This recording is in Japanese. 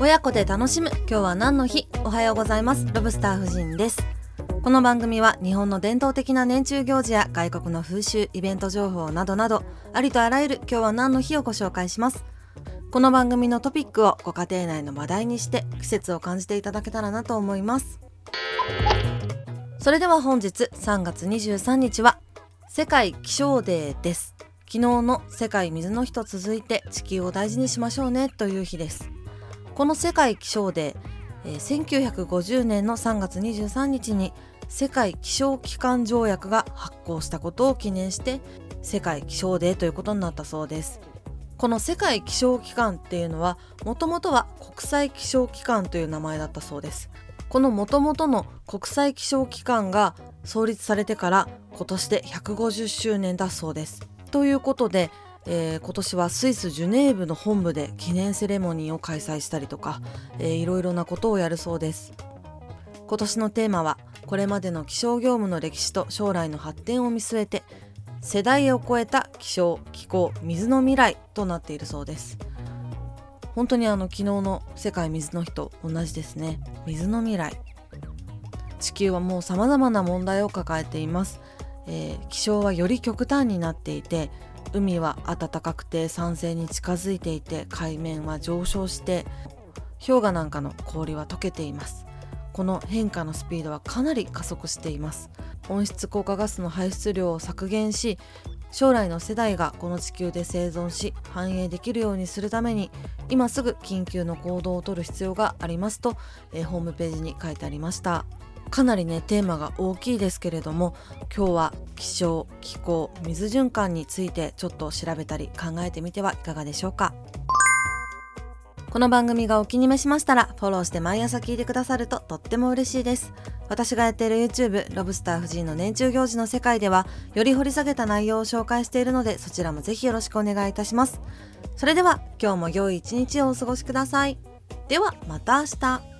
親子で楽しむ。今日は何の日？おはようございます。ロブスター夫人です。この番組は日本の伝統的な年中行事や外国の風習イベント情報などなどありとあらゆる今日は何の日をご紹介します。この番組のトピックをご家庭内の話題にして季節を感じていただけたらなと思います。それでは本日3月23日は世界気象デーです。昨日の世界水の日と続いて地球を大事にしましょうねという日です。この世界気象デー、えー、1950年の3月23日に世界気象機関条約が発行したことを記念して世界気象デーということになったそうです。この世界気象機関っていうのはもともとは国際気象機関という名前だったそうです。このもともとの国際気象機関が創立されてから今年で150周年だそうです。ということで、えー、今年はスイス・ジュネーブの本部で記念セレモニーを開催したりとか、えー、いろいろなことをやるそうです。今年のテーマはこれまでの気象業務の歴史と将来の発展を見据えて世代を超えた気象気候水の未来となっているそうです。本当にあの昨日の世界水の日と同じですね。水の未来。地球はもう様々な問題を抱えています。えー、気象はより極端になっていて海は暖かくて酸性に近づいていて海面は上昇して氷河なんかの氷は溶けています。この変化のスピードはかなり加速しています。温室効果ガスの排出量を削減し将来の世代がこの地球で生存し繁栄できるようにするために今すぐ緊急の行動をとる必要がありますと、えー、ホームページに書いてありました。かなりねテーマが大きいですけれども今日は気象気候水循環についてちょっと調べたり考えてみてはいかがでしょうか。この番組がお気に召しましたらフォローして毎朝聞いてくださるととっても嬉しいです。私がやっている YouTube ロブスター夫人の年中行事の世界ではより掘り下げた内容を紹介しているのでそちらもぜひよろしくお願いいたします。それでは今日も良い一日をお過ごしください。ではまた明日。